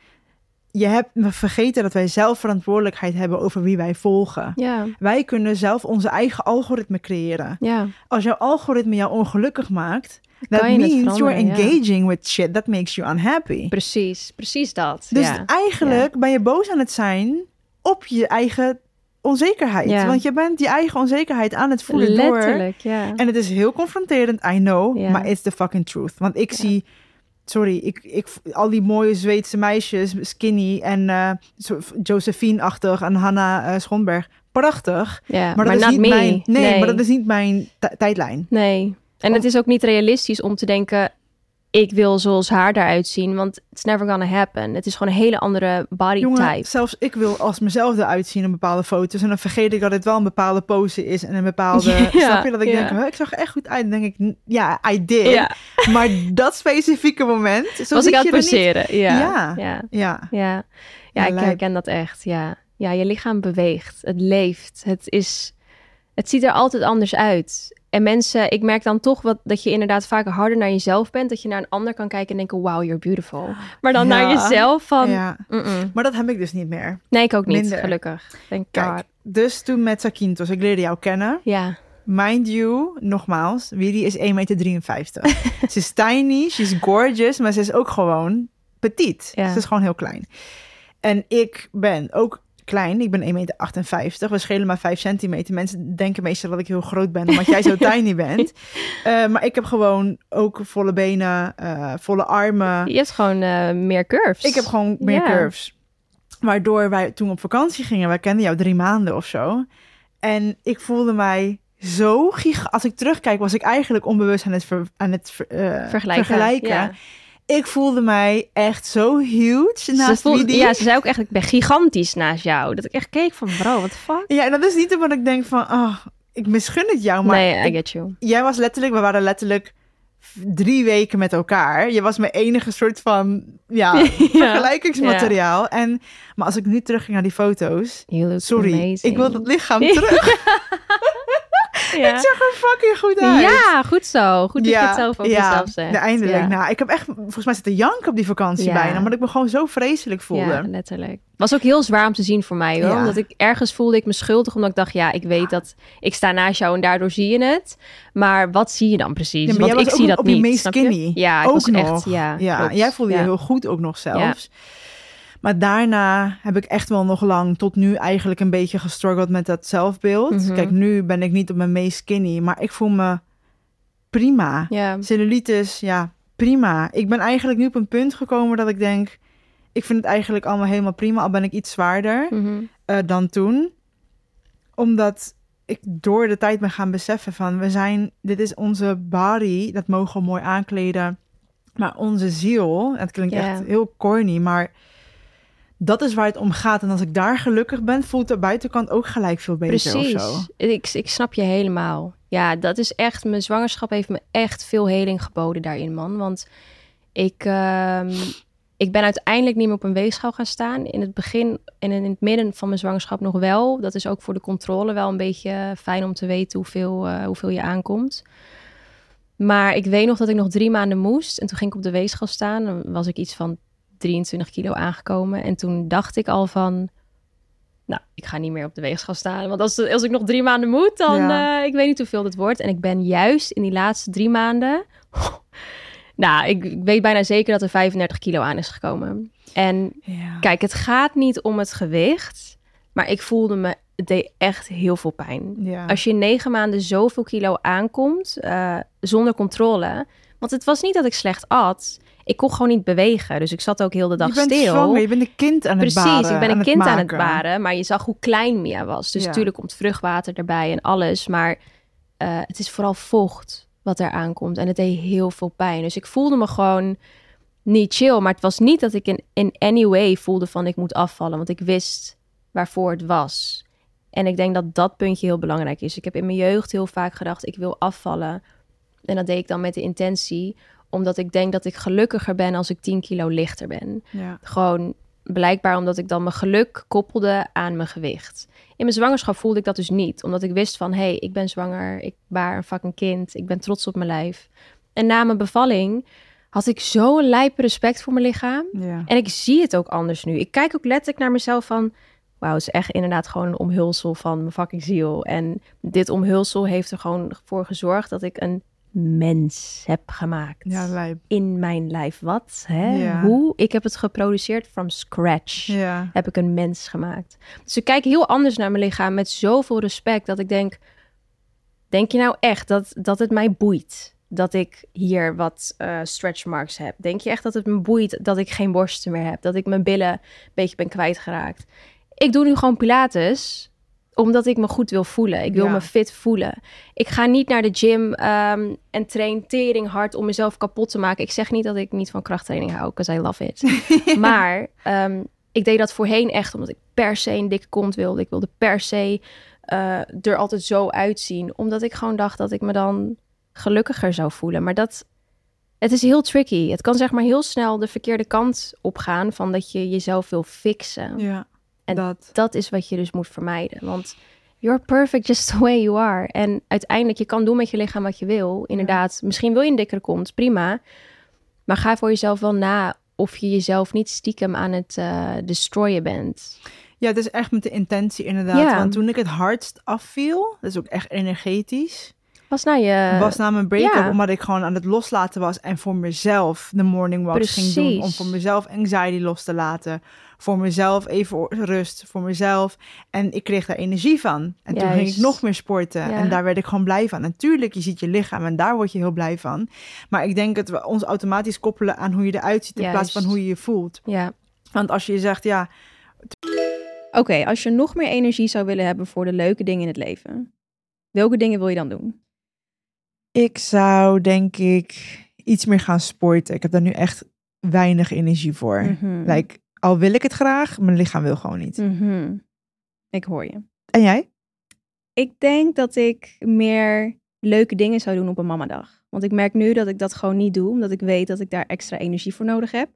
je hebt we vergeten dat wij zelf verantwoordelijkheid hebben over wie wij volgen. Ja, Wij kunnen zelf onze eigen algoritme creëren. ja, Als jouw algoritme jou ongelukkig maakt, that Kan je het means you're ja. engaging with shit that makes you unhappy. precies. Precies dat. Dus eigenlijk ben je boos aan het zijn op je eigen onzekerheid. Want je bent je eigen onzekerheid aan het voelen door Letterlijk, ja. En het is heel confronterend, I know, maar it's the fucking truth. Want ik zie, sorry, ik, ik, al die mooie Zweedse meisjes, skinny en zo- Josephine-achtig en Hanna eh, Schonberg, prachtig. ja. Maar dat is niet me. mijn, nee, maar dat is niet mijn ti- tijdlijn. Nee. En het is ook niet realistisch om te denken... ik wil zoals haar eruit zien, want it's never gonna happen. Het is gewoon een hele andere body Jongen, type. zelfs ik wil als mezelf eruit zien in bepaalde foto's. En dan vergeet ik dat het wel een bepaalde pose is en een bepaalde... Ja, snap je dat ik ja. denk, ik zag er echt goed uit. Dan denk ik, ja, I did. Ja, Maar dat specifieke moment... Zo was ik aan het er poseren. Ja. Ja. Ja. Ja, Ja, ik herken dat echt. Ja. ja, je lichaam beweegt. Het leeft. Het, is, het ziet er altijd anders uit. En mensen, ik merk dan toch wat, dat je inderdaad vaker harder naar jezelf bent. Dat je naar een ander kan kijken en denken, wow, you're beautiful. Maar dan Ja. naar jezelf van, ja. Maar dat heb ik dus niet meer. nee, ik ook niet, Minder. gelukkig. Thank Kijk, God. dus toen met Sakintos, ik leerde jou kennen. Ja, Mind you, nogmaals, Willy is 1,53 meter. ze is tiny, she is gorgeous, maar ze is ook gewoon petit. Ja. Ze is gewoon heel klein. En ik ben ook klein, ik ben 1,58 meter. We schelen maar 5 centimeter. Mensen denken meestal dat ik heel groot ben, omdat jij zo tiny bent. Eh, maar ik heb gewoon ook volle benen, eh, volle armen. je hebt gewoon eh, meer curves. Ik heb gewoon meer curves. Waardoor wij toen op vakantie gingen, wij kenden jou drie maanden of zo. En ik voelde mij zo giga... Als ik terugkijk, was ik eigenlijk onbewust aan het, ver- aan het ver- vergelijken. vergelijken. Ja. Ik voelde mij echt zo huge Ze, naast voelde- Widdy. ja, ze zei ook echt, ik ben gigantisch naast jou. Dat ik echt keek van, bro, the fuck? Ja, en dat is niet omdat ik denk van... Oh, ik misgun het jou, maar nee, I ik- get you. jij was letterlijk... We waren letterlijk drie weken met elkaar. Je was mijn enige soort van... Ja, vergelijkingsmateriaal. En, maar als ik nu terug ging naar die foto's... Sorry, amazing. ik wil dat lichaam terug. Ja. Het zag er fucking goed uit. Ja, goed zo. Goed dat je het zelf over jezelf zegt. Ja, eindelijk. Ja. Nou, ik heb echt volgens mij zitten janken op die vakantie Ja. bijna, omdat ik me gewoon zo vreselijk voelde. Ja, letterlijk. Was ook heel zwaar om te zien voor mij hoor. Ja. Omdat ik ergens voelde ik me schuldig. Omdat ik dacht, ja, ik weet dat ik sta naast jou en daardoor zie je het. Maar wat zie je dan precies? Ja, maar Want ik ook zie dat op je niet. meest skinny. Ja, ik ook was nog. echt, ja. ja klopt. jij voelde Ja. je heel goed ook nog zelfs. Maar daarna heb ik echt wel nog lang tot nu eigenlijk een beetje gestruggeld met dat zelfbeeld. Mhm. Kijk, nu ben ik niet op mijn meest skinny, maar ik voel me prima. Ja, Cellulitis, ja, prima. Ik ben eigenlijk nu op een punt gekomen dat ik denk, ik vind het eigenlijk allemaal helemaal prima, al ben ik iets zwaarder Mhm. eh, dan toen. Omdat ik door de tijd ben gaan beseffen van, we zijn, dit is onze body, dat mogen we mooi aankleden. Maar onze ziel, het klinkt echt heel corny, maar dat is waar het om gaat. En als ik daar gelukkig ben, voelt de buitenkant ook gelijk veel beter Precies. Ik, ik snap je helemaal. Ja, dat is echt. Mijn zwangerschap heeft me echt veel heling geboden daarin, man. Want ik, ehm, ik ben uiteindelijk niet meer op een weegschaal gaan staan. In het begin en in het midden van mijn zwangerschap nog wel. Dat is ook voor de controle wel een beetje fijn om te weten hoeveel, eh, hoeveel je aankomt. Maar ik weet nog dat ik nog drie maanden moest. En toen ging ik op de weegschaal staan. Dan was ik iets van 23 kilo aangekomen. En toen dacht ik al van... Nou, ik ga niet meer op de weegschaal staan. Want als, als ik nog drie maanden moet, dan... Ja. eh, ik weet niet hoeveel dat wordt. En ik ben juist in die laatste drie maanden... nou, ik, ik weet bijna zeker dat er 35 kilo aan is gekomen. En Ja. Kijk, het gaat niet om het gewicht, maar ik voelde me, het deed echt heel veel pijn. ja. Als je negen maanden zoveel kilo aankomt, eh, zonder controle. Want het was niet dat ik slecht at. Ik kon gewoon niet bewegen. Dus ik zat ook heel de dag je bent stil. zwanger, je bent een kind aan het Precies, baren. ik ben een aan kind aan het baren. Maar je zag hoe klein Mia was. Dus Ja. natuurlijk komt vruchtwater erbij en alles. Maar eh, het is vooral vocht wat er aankomt. En het deed heel veel pijn. Dus ik voelde me gewoon niet chill. Maar het was niet dat ik in, in any way voelde van ik moet afvallen. Want ik wist waarvoor het was. En ik denk dat dat puntje heel belangrijk is. Ik heb in mijn jeugd heel vaak gedacht, ik wil afvallen. En dat deed ik dan met de intentie. Omdat ik denk dat ik gelukkiger ben als ik 10 kilo lichter ben. Ja. Gewoon blijkbaar omdat ik dan mijn geluk koppelde aan mijn gewicht. In mijn zwangerschap voelde ik dat dus niet. Omdat ik wist van, hé, hey, ik ben zwanger. Ik baar een fucking kind. Ik ben trots op mijn lijf. En na mijn bevalling had ik zo'n lijpe respect voor mijn lichaam. Ja. En ik zie het ook anders nu. Ik kijk ook letterlijk naar mezelf van... Wauw, het is echt inderdaad gewoon een omhulsel van mijn fucking ziel. En dit omhulsel heeft er gewoon voor gezorgd dat ik een mens heb gemaakt ja, lijp. in mijn lijf. Wat? Hè? Ja. Hoe? Ik heb het geproduceerd from scratch. Ja. Heb ik een mens gemaakt. Dus ik kijk heel anders naar mijn lichaam met zoveel respect dat ik denk: denk je nou echt dat, dat het mij boeit? Dat ik hier wat eh, stretch marks heb? Denk je echt dat het me boeit dat ik geen borsten meer heb? Dat ik mijn billen een beetje ben kwijtgeraakt? Ik doe nu gewoon Pilates omdat ik me goed wil voelen. Ik wil Ja. me fit voelen. Ik ga niet naar de gym ehm, en train tering hard om mezelf kapot te maken. Ik zeg niet dat ik niet van krachttraining hou, because I love it. Maar ehm, ik deed dat voorheen echt omdat ik per se een dikke kont wilde. Ik wilde per se eh, er altijd zo uitzien. Omdat ik gewoon dacht dat ik me dan gelukkiger zou voelen. Maar dat, het is heel tricky. Het kan zeg maar heel snel de verkeerde kant opgaan van dat je jezelf wil fixen. ja. En dat. Dat is wat je dus moet vermijden. Want you're perfect just the way you are. En uiteindelijk, je kan doen met je lichaam wat je wil. Inderdaad, misschien wil je een dikkere kont, prima. Maar ga voor jezelf wel na of je jezelf niet stiekem aan het eh destroyen bent. Ja, het is echt met de intentie inderdaad. Ja. Want toen ik het hardst afviel, dat is ook echt energetisch, Was nou je... was na mijn break-up ja. omdat ik gewoon aan het loslaten was en voor mezelf de morning walks ging doen. Om voor mezelf anxiety los te laten. Voor mezelf even rust, voor mezelf. En ik kreeg daar energie van. En toen ging ik nog meer sporten. Ja. En daar werd ik gewoon blij van. Natuurlijk, je ziet je lichaam en daar word je heel blij van. Maar ik denk dat we ons automatisch koppelen aan hoe je eruit ziet in plaats van hoe je je voelt. Ja. Want als je zegt, ja, Oké, als je nog meer energie zou willen hebben voor de leuke dingen in het leven, welke dingen wil je dan doen? Ik zou denk ik iets meer gaan sporten. Ik heb daar nu echt weinig energie voor. Mhm. Like, al wil ik het graag, mijn lichaam wil gewoon niet. Mhm. Ik hoor je. En jij? Ik denk dat ik meer leuke dingen zou doen op een mamadag. Want ik merk nu dat ik dat gewoon niet doe, omdat ik weet dat ik daar extra energie voor nodig heb.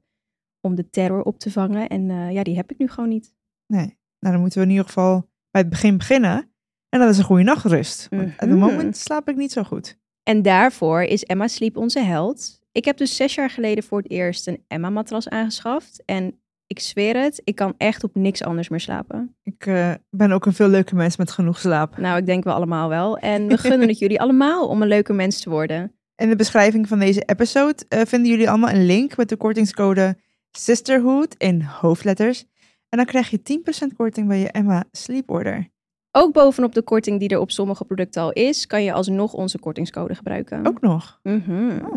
Om de terror op te vangen. En eh, ja, die heb ik nu gewoon niet. Nee. Nou, dan moeten we in ieder geval bij het begin beginnen. En dat is een goede nachtrust. Want op het Mhm. moment slaap ik niet zo goed. En daarvoor is Emma Sleep onze held. Ik heb dus zes jaar geleden voor het eerst een Emma-matras aangeschaft. En ik zweer het, ik kan echt op niks anders meer slapen. Ik eh, ben ook een veel leuke mens met genoeg slaap. Nou, ik denk we allemaal wel. En we gunnen het jullie allemaal om een leuke mens te worden. In de beschrijving van deze episode eh, vinden jullie allemaal een link met de kortingscode Sisterhood in hoofdletters. En dan krijg je 10% korting bij je Emma Sleep Order. Ook bovenop de korting die er op sommige producten al is, kan je alsnog onze kortingscode gebruiken. Ook nog. Oh.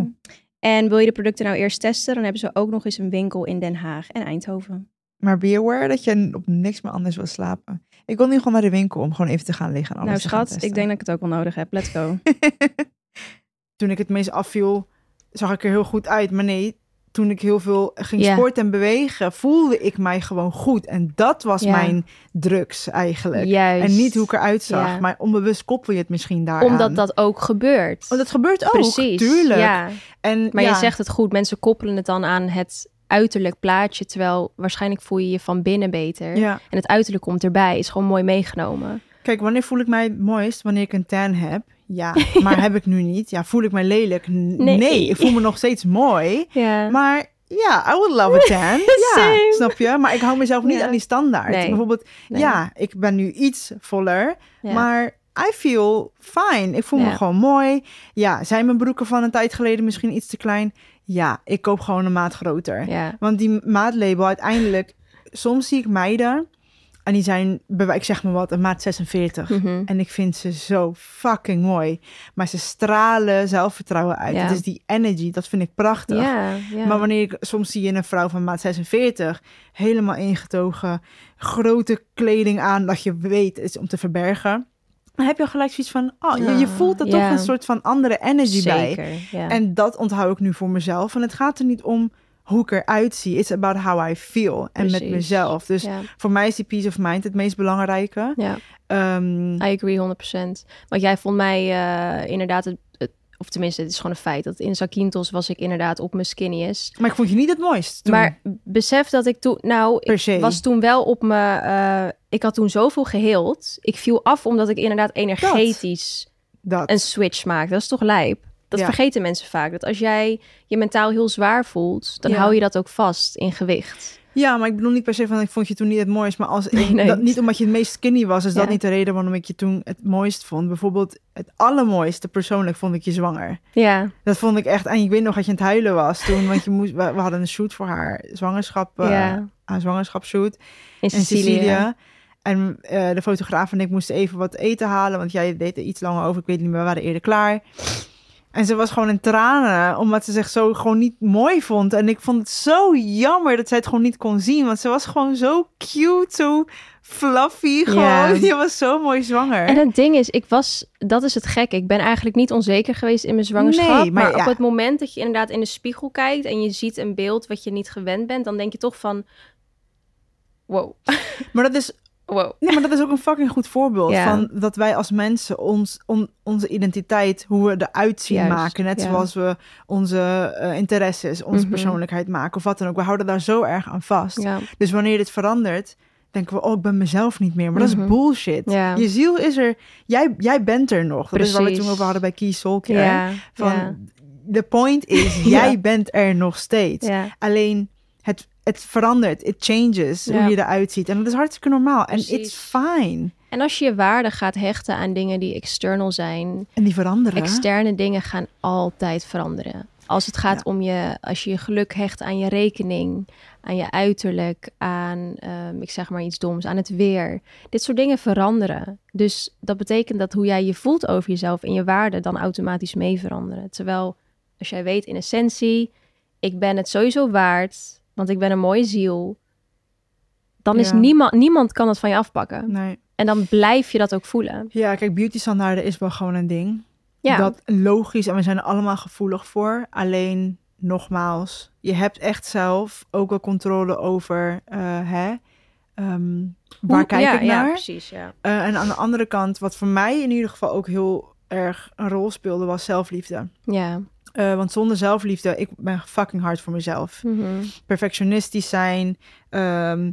En wil je de producten nou eerst testen, dan hebben ze ook nog eens een winkel in Den Haag en Eindhoven. Maar be aware dat je op niks meer anders wil slapen. Ik wil nu gewoon naar de winkel om gewoon even te gaan liggen. En alles nou te gaan schat, testen. ik denk dat ik het ook wel nodig heb. Let's go. Toen ik het meest afviel, zag ik er heel goed uit. Maar nee, toen ik heel veel ging sporten en bewegen, voelde ik mij gewoon goed. En dat was mijn drugs eigenlijk. Juist. En niet hoe ik eruit zag. Maar onbewust koppel je het misschien daar Omdat dat ook gebeurt. Want dat gebeurt ook, Precies. tuurlijk. Ja. En, Maar ja, je zegt het goed, mensen koppelen het dan aan het uiterlijk plaatje, terwijl waarschijnlijk voel je je van binnen beter. Ja. En het uiterlijk komt erbij, is gewoon mooi meegenomen. Kijk, wanneer voel ik mij het mooist? Wanneer ik een tan heb. Ja, maar heb ik nu niet. Ja, voel ik mij lelijk? N- Nee. Nee. ik voel me nog steeds mooi. Ja. Maar ja, I would love a tan. ja, Same. snap je? Maar ik hou mezelf niet Ja. aan die standaard. Nee. Bijvoorbeeld, Nee. ja, ik ben nu iets voller, Ja. maar I feel fine. Ik voel me gewoon mooi. Ja, zijn mijn broeken van een tijd geleden misschien iets te klein? Ja, ik koop gewoon een maat groter. ja. Want die maatlabel uiteindelijk, soms zie ik meiden en die zijn, ik zeg maar wat, een maat 46. Mhm. En ik vind ze zo fucking mooi. Maar ze stralen zelfvertrouwen uit. Ja. Het is die energy, dat vind ik prachtig. Ja, ja. Maar wanneer ik soms zie je een vrouw van maat 46, helemaal ingetogen, grote kleding aan, dat je weet is om te verbergen, dan heb je gelijk zoiets van, oh, je, je Ja, voelt er toch een soort van andere energy bij. Zeker. En dat onthoud ik nu voor mezelf. En het gaat er niet om hoe ik eruit zie. It's about how I feel. En met mezelf. Dus ja. voor mij is die peace of mind het meest belangrijke. ja, Ehm, I agree 100%. Want jij vond mij eh, inderdaad, het, het- of tenminste, het is gewoon een feit, dat in Zakynthos was ik inderdaad op mijn skinniest. maar ik vond je niet het mooist toen. Maar besef dat ik toen, nou, Per ik se. was toen wel op me, eh, ik had toen zoveel geheeld. Ik viel af omdat ik inderdaad energetisch dat. een switch maakte. Dat is toch lijp? Dat Ja. vergeten mensen vaak. Dat als jij je mentaal heel zwaar voelt, dan Ja. hou je dat ook vast in gewicht. Ja, maar ik bedoel niet per se van ik vond je toen niet het mooist. Maar als Nee, nee. Dat, niet omdat je het meest skinny was, is dat niet de reden waarom ik je toen het mooist vond. Bijvoorbeeld het allermooiste persoonlijk vond ik je zwanger. Ja, Dat vond ik echt. En ik weet nog dat je aan het huilen was toen. Want je moest, we, we hadden een shoot voor haar zwangerschap. Ja. Haar zwangerschapsshoot. in in Sicilië. Sicilië. En eh, de fotograaf en ik moesten even wat eten halen, want jij deed er iets langer over. Ik weet niet meer, we waren eerder klaar. En ze was gewoon in tranen, omdat ze zich zo gewoon niet mooi vond. En ik vond het zo jammer dat zij het gewoon niet kon zien, want ze was gewoon zo cute, zo fluffy gewoon. Ja. Je was zo mooi zwanger. En het ding is, ik was, dat is het gekke. Ik ben eigenlijk niet onzeker geweest in mijn zwangerschap. Nee, maar maar ja. op het moment dat je inderdaad in de spiegel kijkt en je ziet een beeld wat je niet gewend bent, dan denk je toch van, wow, Maar dat is wow. Nee, maar dat is ook een fucking goed voorbeeld Ja. van dat wij als mensen ons, on- onze identiteit, hoe we eruit zien Juist, maken. Net ja. zoals we onze eh, interesses, onze Mhm. persoonlijkheid maken of wat dan ook. We houden daar zo erg aan vast. Ja, Dus wanneer dit verandert, denken we, oh, ik ben mezelf niet meer. Maar dat Mhm. is bullshit. Ja. Je ziel is er, jij, jij bent er nog. Dat is waar we toen over hadden bij Key Soul Care. Van, de point is, jij bent er nog steeds. Alleen het, het verandert, it changes, Ja. hoe je eruit ziet. En dat is hartstikke normaal. En it's fine. En als je je waarde gaat hechten aan dingen die external zijn, En die veranderen. externe dingen gaan altijd veranderen. Als het gaat Ja. om je, als je je geluk hecht aan je rekening, aan je uiterlijk, aan, ehm, ik zeg maar iets doms, aan het weer. Dit soort dingen veranderen. Dus dat betekent dat hoe jij je voelt over jezelf en je waarde dan automatisch mee veranderen. Terwijl als jij weet in essentie, ik ben het sowieso waard, want ik ben een mooie ziel. Dan is Ja. niemand, niemand kan het van je afpakken. Nee. En dan blijf je dat ook voelen. Ja, kijk, beauty standaarden is wel gewoon een ding. Ja, Dat logisch en we zijn er allemaal gevoelig voor. Alleen, nogmaals, je hebt echt zelf ook wel controle over, eh, hè, ehm, waar Hoe- kijk ja, ik Ja, naar? precies, ja. Eh, en aan de andere kant, wat voor mij in ieder geval ook heel erg een rol speelde, was zelfliefde. Ja. Eh, want zonder zelfliefde, ik ben fucking hard voor mezelf. Mhm. Perfectionistisch zijn, ehm,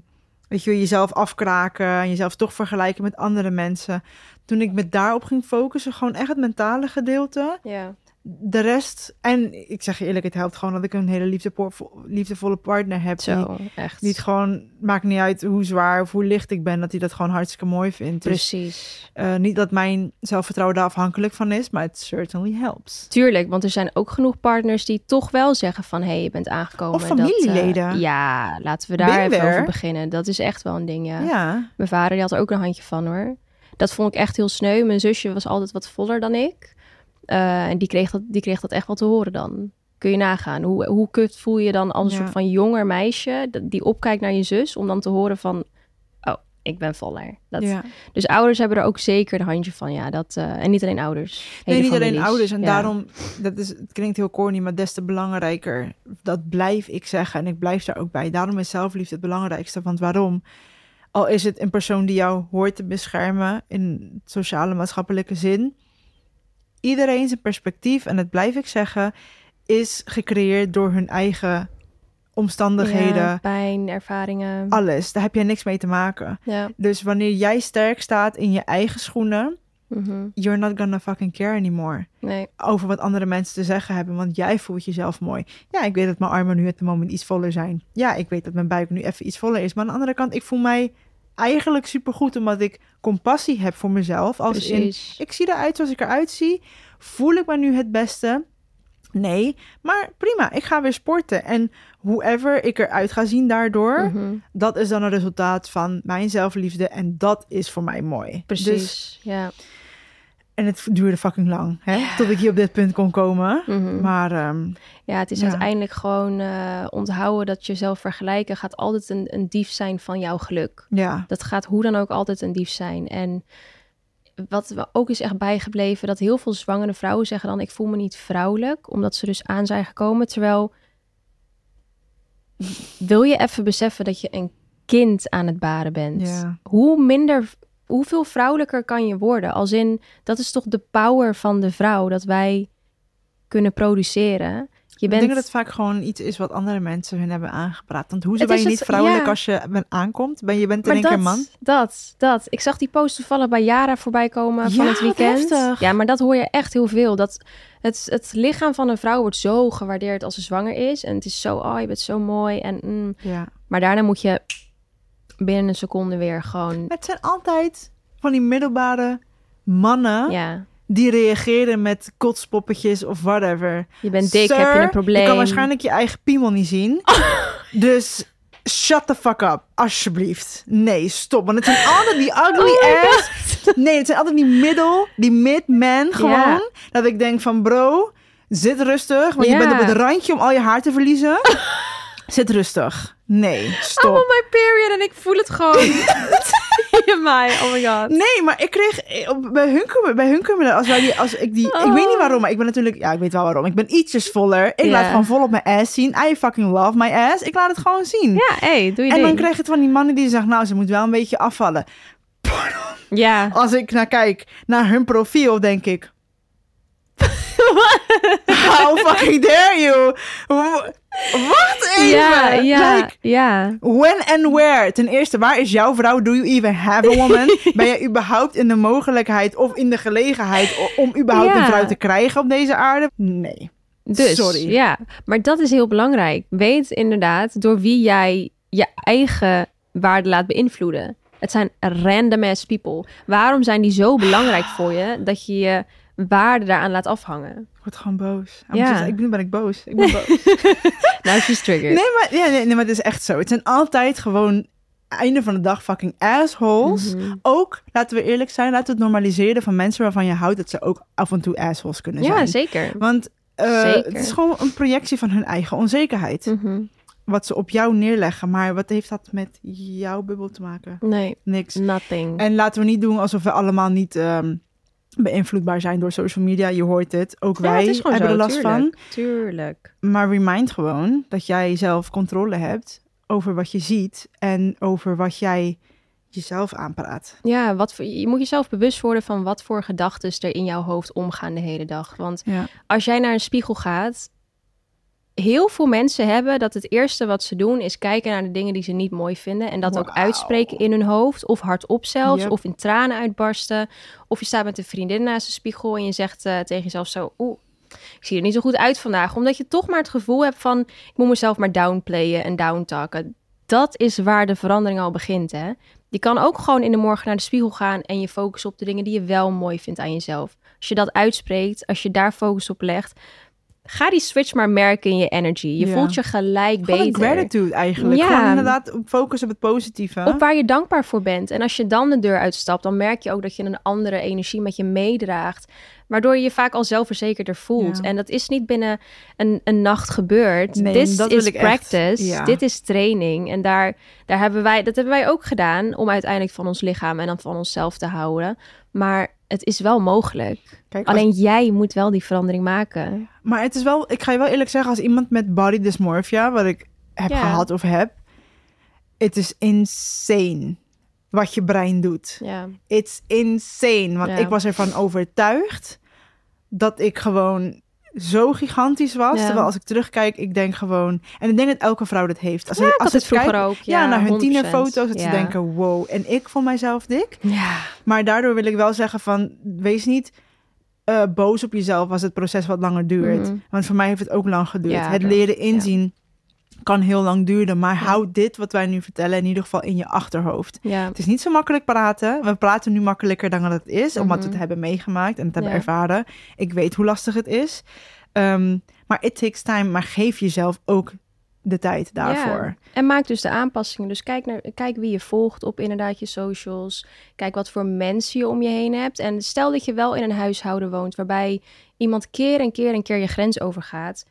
weet je, jezelf afkraken en jezelf toch vergelijken met andere mensen. Toen ik me daarop ging focussen, gewoon echt het mentale gedeelte. Ja. De rest, en ik zeg je eerlijk, het helpt gewoon dat ik een hele liefdevolle partner heb. Die, Zo, echt. die het gewoon, maakt niet uit hoe zwaar of hoe licht ik ben, dat hij dat gewoon hartstikke mooi vindt. Dus Precies. eh, niet dat mijn zelfvertrouwen daar afhankelijk van is, maar het certainly helps. Tuurlijk, want er zijn ook genoeg partners die toch wel zeggen van... hé, hey, je bent aangekomen. Of dat, eh, familieleden. ja, laten we daar even over beginnen. Dat is echt wel een ding, ja. Ja. Mijn vader die had er ook een handje van, hoor. Dat vond ik echt heel sneu. Mijn zusje was altijd wat voller dan ik. Eh, en die kreeg, dat, die kreeg dat echt wel te horen dan. Kun je nagaan. Hoe, hoe kut voel je dan als een Ja. soort van jonger meisje... die opkijkt naar je zus... om dan te horen van... oh, ik ben voller. Dat, ja. Dus ouders hebben er ook zeker een handje van. Ja, dat, eh, en niet alleen ouders. Nee, niet alleen ouders. En Ja. daarom, dat is, het klinkt heel corny, maar des te belangrijker. Dat blijf ik zeggen en ik blijf daar ook bij. Daarom is zelfliefde het belangrijkste. Want waarom? Al is het een persoon die jou hoort te beschermen in sociale maatschappelijke zin. Iedereen zijn perspectief, en dat blijf ik zeggen, is gecreëerd door hun eigen omstandigheden. Ja, pijn, ervaringen. Alles. Daar heb jij niks mee te maken. Ja. Dus wanneer jij sterk staat in je eigen schoenen, mhm. you're not gonna fucking care anymore Nee. over wat andere mensen te zeggen hebben, want jij voelt jezelf mooi. Ja, ik weet dat mijn armen nu at het moment iets voller zijn. Ja, ik weet dat mijn buik nu even iets voller is. Maar aan de andere kant, ik voel mij eigenlijk supergoed omdat ik compassie heb voor mezelf. Als in, ik zie eruit zoals ik eruit zie. Voel ik me nu het beste? Nee, maar prima, ik ga weer sporten. En whoever ik eruit ga zien daardoor, Mhm. dat is dan een resultaat van mijn zelfliefde. En dat is voor mij mooi. Precies. Dus, ja. En het duurde fucking lang, hè, tot ik hier op dit punt kon komen. Mhm. Maar ehm, Ja, het is Ja. uiteindelijk gewoon eh, onthouden dat jezelf vergelijken gaat altijd een, een dief zijn van jouw geluk. ja, Dat gaat hoe dan ook altijd een dief zijn. En wat me ook is echt bijgebleven, dat heel veel zwangere vrouwen zeggen dan: ik voel me niet vrouwelijk, omdat ze dus aan zijn gekomen. Terwijl wil je even beseffen dat je een kind aan het baren bent? Ja. Hoe minder, hoeveel vrouwelijker kan je worden? Als in, dat is toch de power van de vrouw dat wij kunnen produceren. Je ik bent denk dat het vaak gewoon iets is wat andere mensen hun hebben aangepraat. Want hoezo ben je niet vrouwelijk ja. als je ben, aankomt? Ben, je bent in één keer man? dat, dat. Ik zag die post toevallig bij Yara voorbij komen van het weekend. heftig. Ja, maar dat hoor je echt heel veel. Dat het, het lichaam van een vrouw wordt zo gewaardeerd als ze zwanger is. En het is zo, oh, je bent zo mooi. En, mm. Ja. Maar daarna moet je binnen een seconde weer gewoon... Het zijn altijd van die middelbare mannen Ja, die reageren met kotspoppetjes of whatever. je bent dik, Sir, heb je een probleem. Je kan waarschijnlijk je eigen piemel niet zien. dus shut the fuck up, alsjeblieft. Nee, stop. Want het zijn altijd die ugly Oh my ass. Nee, het zijn altijd die middle, die mid-man gewoon. Dat ik denk van bro, zit rustig. Want je bent op het randje om al je haar te verliezen. zit rustig. Nee, I'm stop. on my period en ik voel het gewoon. in mij, oh my god. Nee, maar ik kreeg eh, bij hun bij hun als wij die, als ik die, ik Oh. weet niet waarom, maar ik ben natuurlijk, ja, ik weet wel waarom. Ik ben ietsjes voller. Ik laat gewoon vol op mijn ass zien. I fucking love my ass. Ik laat het gewoon zien. Ja, hey, doe je en dan krijg je het van die mannen die zeggen, nou, ze moet wel een beetje afvallen. Ja. Als ik naar kijk naar hun profiel, denk ik. How fucking dare you? Wacht even. Ja, ja, Like, ja. When and where? Ten eerste, waar is jouw vrouw? Do you even have a woman? Ben je überhaupt in de mogelijkheid of in de gelegenheid om überhaupt Ja. een vrouw te krijgen op deze aarde? Nee. Dus, Sorry. ja. Maar dat is heel belangrijk. Weet inderdaad door wie jij je eigen waarde laat beïnvloeden. Het zijn random ass people. Waarom zijn die zo belangrijk voor je dat je je waarde daaraan laat afhangen? Ik word gewoon boos. Ja. ik, nu ben ik boos. Ik ben boos. Nou, she's triggered. nee, maar, ja, nee, nee, maar het is echt zo. Het zijn altijd gewoon einde van de dag fucking assholes. Mhm. Ook, laten we eerlijk zijn, laten we het normaliseren van mensen waarvan je houdt dat ze ook af en toe assholes kunnen zijn. Ja, zeker. Want Zeker. het is gewoon een projectie van hun eigen onzekerheid. Mhm. Wat ze op jou neerleggen. Maar wat heeft dat met jouw bubbel te maken? Nee, Niks. nothing. En laten we niet doen alsof we allemaal niet ehm, beïnvloedbaar zijn door social media. Je hoort het. Ook Ja, wij het hebben zo, er last van. tuurlijk. Tuurlijk. Maar remind gewoon dat jij zelf controle hebt over wat je ziet. En over wat jij jezelf aanpraat. Ja, wat voor, je moet jezelf bewust worden van wat voor gedachten er in jouw hoofd omgaan de hele dag. Want Ja. als jij naar een spiegel gaat, heel veel mensen hebben dat het eerste wat ze doen is kijken naar de dingen die ze niet mooi vinden en dat ook uitspreken in hun hoofd of hardop zelfs Yep. of in tranen uitbarsten. Of je staat met een vriendin naast de spiegel en je zegt eh, tegen jezelf zo, oeh, ik zie er niet zo goed uit vandaag, omdat je toch maar het gevoel hebt van ik moet mezelf maar downplayen en downtalken. Dat is waar de verandering al begint, hè? Je kan ook gewoon in de morgen naar de spiegel gaan en je focussen op de dingen die je wel mooi vindt aan jezelf. Als je dat uitspreekt, als je daar focus op legt, ga die switch maar merken in je energy. Je Ja. voelt je gelijk Gewoon beter. gratitude eigenlijk. Ja. Gewoon inderdaad focus op het positieve. Op waar je dankbaar voor bent. En als je dan de deur uitstapt, dan merk je ook dat je een andere energie met je meedraagt. Waardoor je je vaak al zelfverzekerder voelt. Ja. En dat is niet binnen een, een nacht gebeurd. Nee, Dit wil is practice. Ja. Dit is training. En daar, daar hebben wij, dat hebben wij ook gedaan. Om uiteindelijk van ons lichaam en dan van onszelf te houden. Maar het is wel mogelijk. Kijk, als- Alleen jij moet wel die verandering maken. Maar het is wel, ik ga je wel eerlijk zeggen, als iemand met body dysmorphia, wat ik heb Ja. gehad of heb, het is insane wat je brein doet. Ja. It's insane. Want Ja. ik was ervan overtuigd dat ik gewoon zo gigantisch was. Ja. Terwijl als ik terugkijk, ik denk gewoon... En ik denk dat elke vrouw dat heeft. Als Ja, ik als het vroeger kijken- ook. Ja, Ja, naar hun 100%. tienerfoto's, dat ze denken, wow. En ik vond mijzelf dik. Ja. Maar daardoor wil ik wel zeggen van, wees niet eh, boos op jezelf als het proces wat langer duurt. Mhm. Want voor mij heeft het ook lang geduurd. Het leren inzien kan heel lang duren. Maar houd dit wat wij nu vertellen in ieder geval in je achterhoofd. Ja. Het is niet zo makkelijk praten. We praten nu makkelijker dan dat het is, omdat we Mhm. het hebben meegemaakt en het hebben Ja. ervaren. Ik weet hoe lastig het is. Ehm, maar it takes time. Maar geef jezelf ook de tijd daarvoor. Ja. En maak dus de aanpassingen. Dus kijk, naar, kijk wie je volgt op inderdaad je socials. Kijk wat voor mensen je om je heen hebt. En stel dat je wel in een huishouden woont waarbij iemand keer en keer en keer je grens overgaat.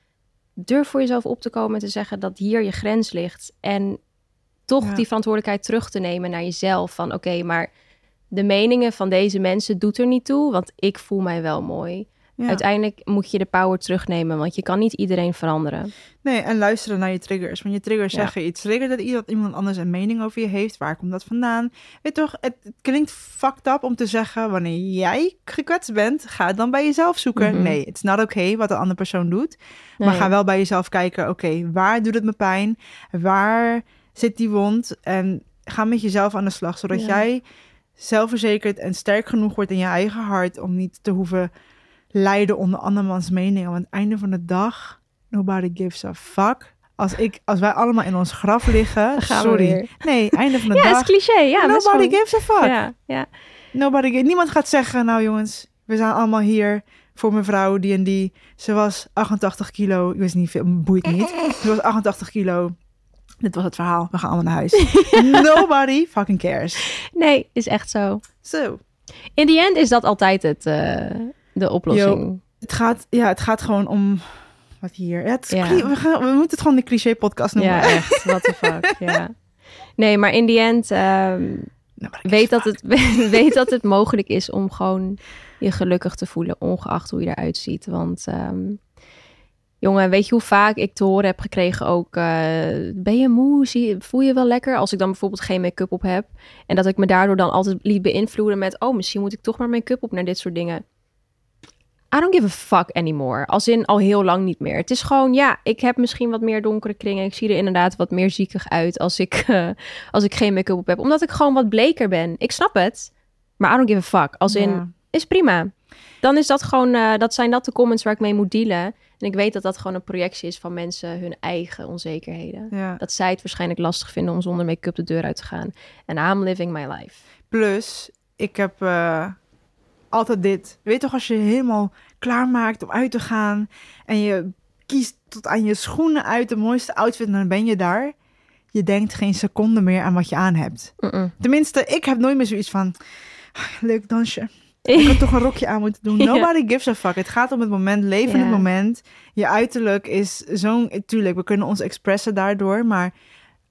Durf voor jezelf op te komen en te zeggen dat hier je grens ligt. En toch Ja. die verantwoordelijkheid terug te nemen naar jezelf. Van oké, maar de meningen van deze mensen doet er niet toe, want ik voel mij wel mooi. Ja. Uiteindelijk moet je de power terugnemen, want je kan niet iedereen veranderen. Nee, en luisteren naar je triggers. Want je triggers Ja. zeggen iets. Trigger dat iemand- iemand anders een mening over je heeft. Waar komt dat vandaan? Weet toch, het, het klinkt fucked up om te zeggen... wanneer jij gekwetst bent, ga dan bij jezelf zoeken. Mhm. Nee, het is not okay wat de andere persoon doet. Maar ga wel bij jezelf kijken, oké, waar doet het me pijn? Waar zit die wond? En ga met jezelf aan de slag, zodat Ja. jij zelfverzekerd en sterk genoeg wordt in je eigen hart... om niet te hoeven lijden onder andermans meningen. Want aan het einde van de dag, nobody gives a fuck. Als, ik, als wij allemaal in ons graf liggen, gaan sorry. Nee, einde van de Ja, dag, is cliché. Ja, nobody gives a fuck. Ja, ja. Nobody, niemand gaat zeggen, nou jongens, we zijn allemaal hier voor mevrouw die en die. Ze was 88 kilo. Ik wist niet veel, boeit niet. Ze was 88 kilo. Dit was het verhaal. We gaan allemaal naar huis. Nobody fucking cares. Nee, is echt zo. Zo. In the end is dat altijd het, eh, de oplossing. Het gaat, ja, het gaat gewoon om wat hier. Ja, het is we, gaan, we moeten het gewoon de cliché podcast noemen. Ja, echt. What the fuck. ja. Nee, maar in the end, ehm, gives weet, dat het, weet dat het mogelijk is om gewoon je gelukkig te voelen, ongeacht hoe je eruit ziet. Want ehm, jongen, weet je hoe vaak ik te horen heb gekregen ook, eh, ben je moe? Zie, voel je wel lekker? Als ik dan bijvoorbeeld geen make-up op heb. En dat ik me daardoor dan altijd liet beïnvloeden met, oh, misschien moet ik toch maar make-up op naar dit soort dingen. I don't give a fuck anymore. Als in al heel lang niet meer. Het is gewoon, ja, ik heb misschien wat meer donkere kringen. Ik zie er inderdaad wat meer ziekig uit als ik, eh, als ik geen make-up op heb. Omdat ik gewoon wat bleker ben. Ik snap het. Maar I don't give a fuck. Als in, Ja. is prima. Dan is dat gewoon, eh, dat zijn dat de comments waar ik mee moet dealen. En ik weet dat dat gewoon een projectie is van mensen, hun eigen onzekerheden. Ja. Dat zij het waarschijnlijk lastig vinden om zonder make-up de deur uit te gaan. En I'm living my life. Plus, ik heb eh, altijd dit. Weet toch, als je helemaal klaarmaakt om uit te gaan en je kiest tot aan je schoenen uit de mooiste outfit, en dan ben je daar. Je denkt geen seconde meer aan wat je aan hebt. Tenminste, ik heb nooit meer zoiets van. "Ah, Leuk dansje. Ik had toch een rokje aan moeten doen. Nobody gives a fuck. Het gaat om het moment. Leef in het moment. Je uiterlijk is zo'n... Tuurlijk, we kunnen ons expressen daardoor. Maar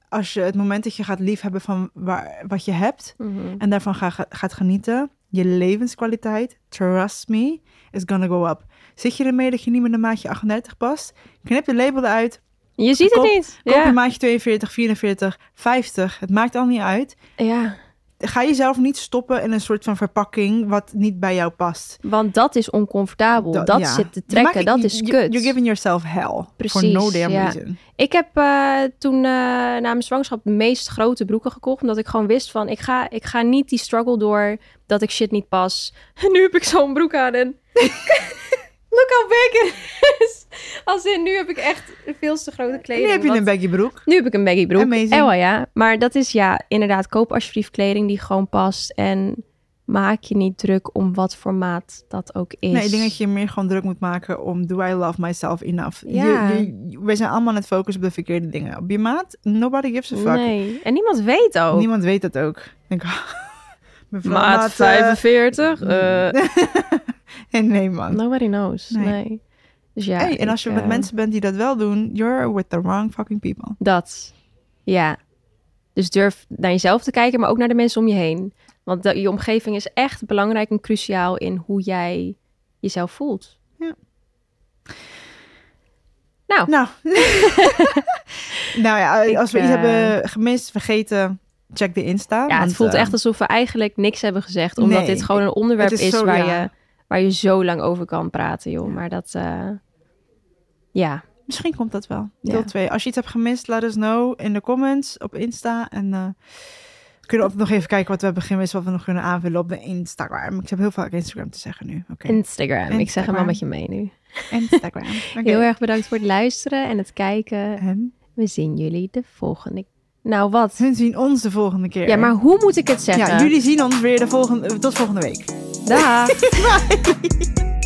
als je het moment dat je gaat liefhebben van waar, wat je hebt... Mhm. en daarvan ga, ga- gaat genieten... je levenskwaliteit, trust me, is gonna go up. Zit je ermee dat je niet meer de maatje 38 past? Knip de label eruit. Je ziet Koop- het niet. Koop Ja. maatje 42, 44, 50. Het maakt al niet uit. ja, Ga jezelf niet stoppen in een soort van verpakking... wat niet bij jou past. want dat is oncomfortabel. Dat, ja. zit te trekken. dat is kut. You're giving yourself hell. For Precies, no damn ja. reason. Ik heb eh, toen eh, na mijn zwangerschap de meest grote broeken gekocht. Omdat ik gewoon wist van, ik ga, ik ga niet die struggle door dat ik shit niet pas. En nu heb ik zo'n broek aan en... Look how big it is. Als in, nu heb ik echt veel te grote kleding. Nu heb je wat- een baggy broek. Nu heb ik een baggy broek. Amazing. Eh, wel ja. Maar dat is ja, inderdaad, koop alsjeblieft kleding die gewoon past. En maak je niet druk om wat formaat dat ook is. Nee, ik denk dat je meer gewoon druk moet maken om do I love myself enough? Ja. je- we zijn allemaal aan het focussen op de verkeerde dingen. Op je maat, nobody gives a fuck. Nee, en niemand weet ook. Niemand weet dat ook. Ik denk, mevrouw Maat eh, 45? eh, nee man. nobody knows. Nee. Nee. Dus ja. hey, en als je met eh, mensen bent die dat wel doen, you're with the wrong fucking people. Dat. Ja. Dus durf naar jezelf te kijken, maar ook naar de mensen om je heen. Want de, je omgeving is echt belangrijk en cruciaal in hoe jij jezelf voelt. Ja. Nou, Nou, nou ja, als we iets eh, hebben gemist, vergeten, check de Insta. ja, het want, voelt eh, echt alsof we eigenlijk niks hebben gezegd. Omdat Nee, dit gewoon een onderwerp het is, waar, je, waar je zo lang over kan praten, joh. Maar dat, eh, ja. Misschien komt dat wel. Deel Ja. 2. Als je iets hebt gemist, let us know in de comments op Insta. En eh, we kunnen ook nog even kijken wat we hebben gemist, wat we nog kunnen aanvullen op de Instagram. Ik heb heel vaak Instagram te zeggen nu. Oké. Instagram. Ik zeg hem wel met je mee nu. Instagram. Heel erg bedankt voor het luisteren en het kijken. En We zien jullie de volgende... Nou, wat? hun zien ons de volgende keer. Ja, maar hoe moet ik het zeggen? Ja, jullie zien ons weer de volgende, tot volgende week. 对。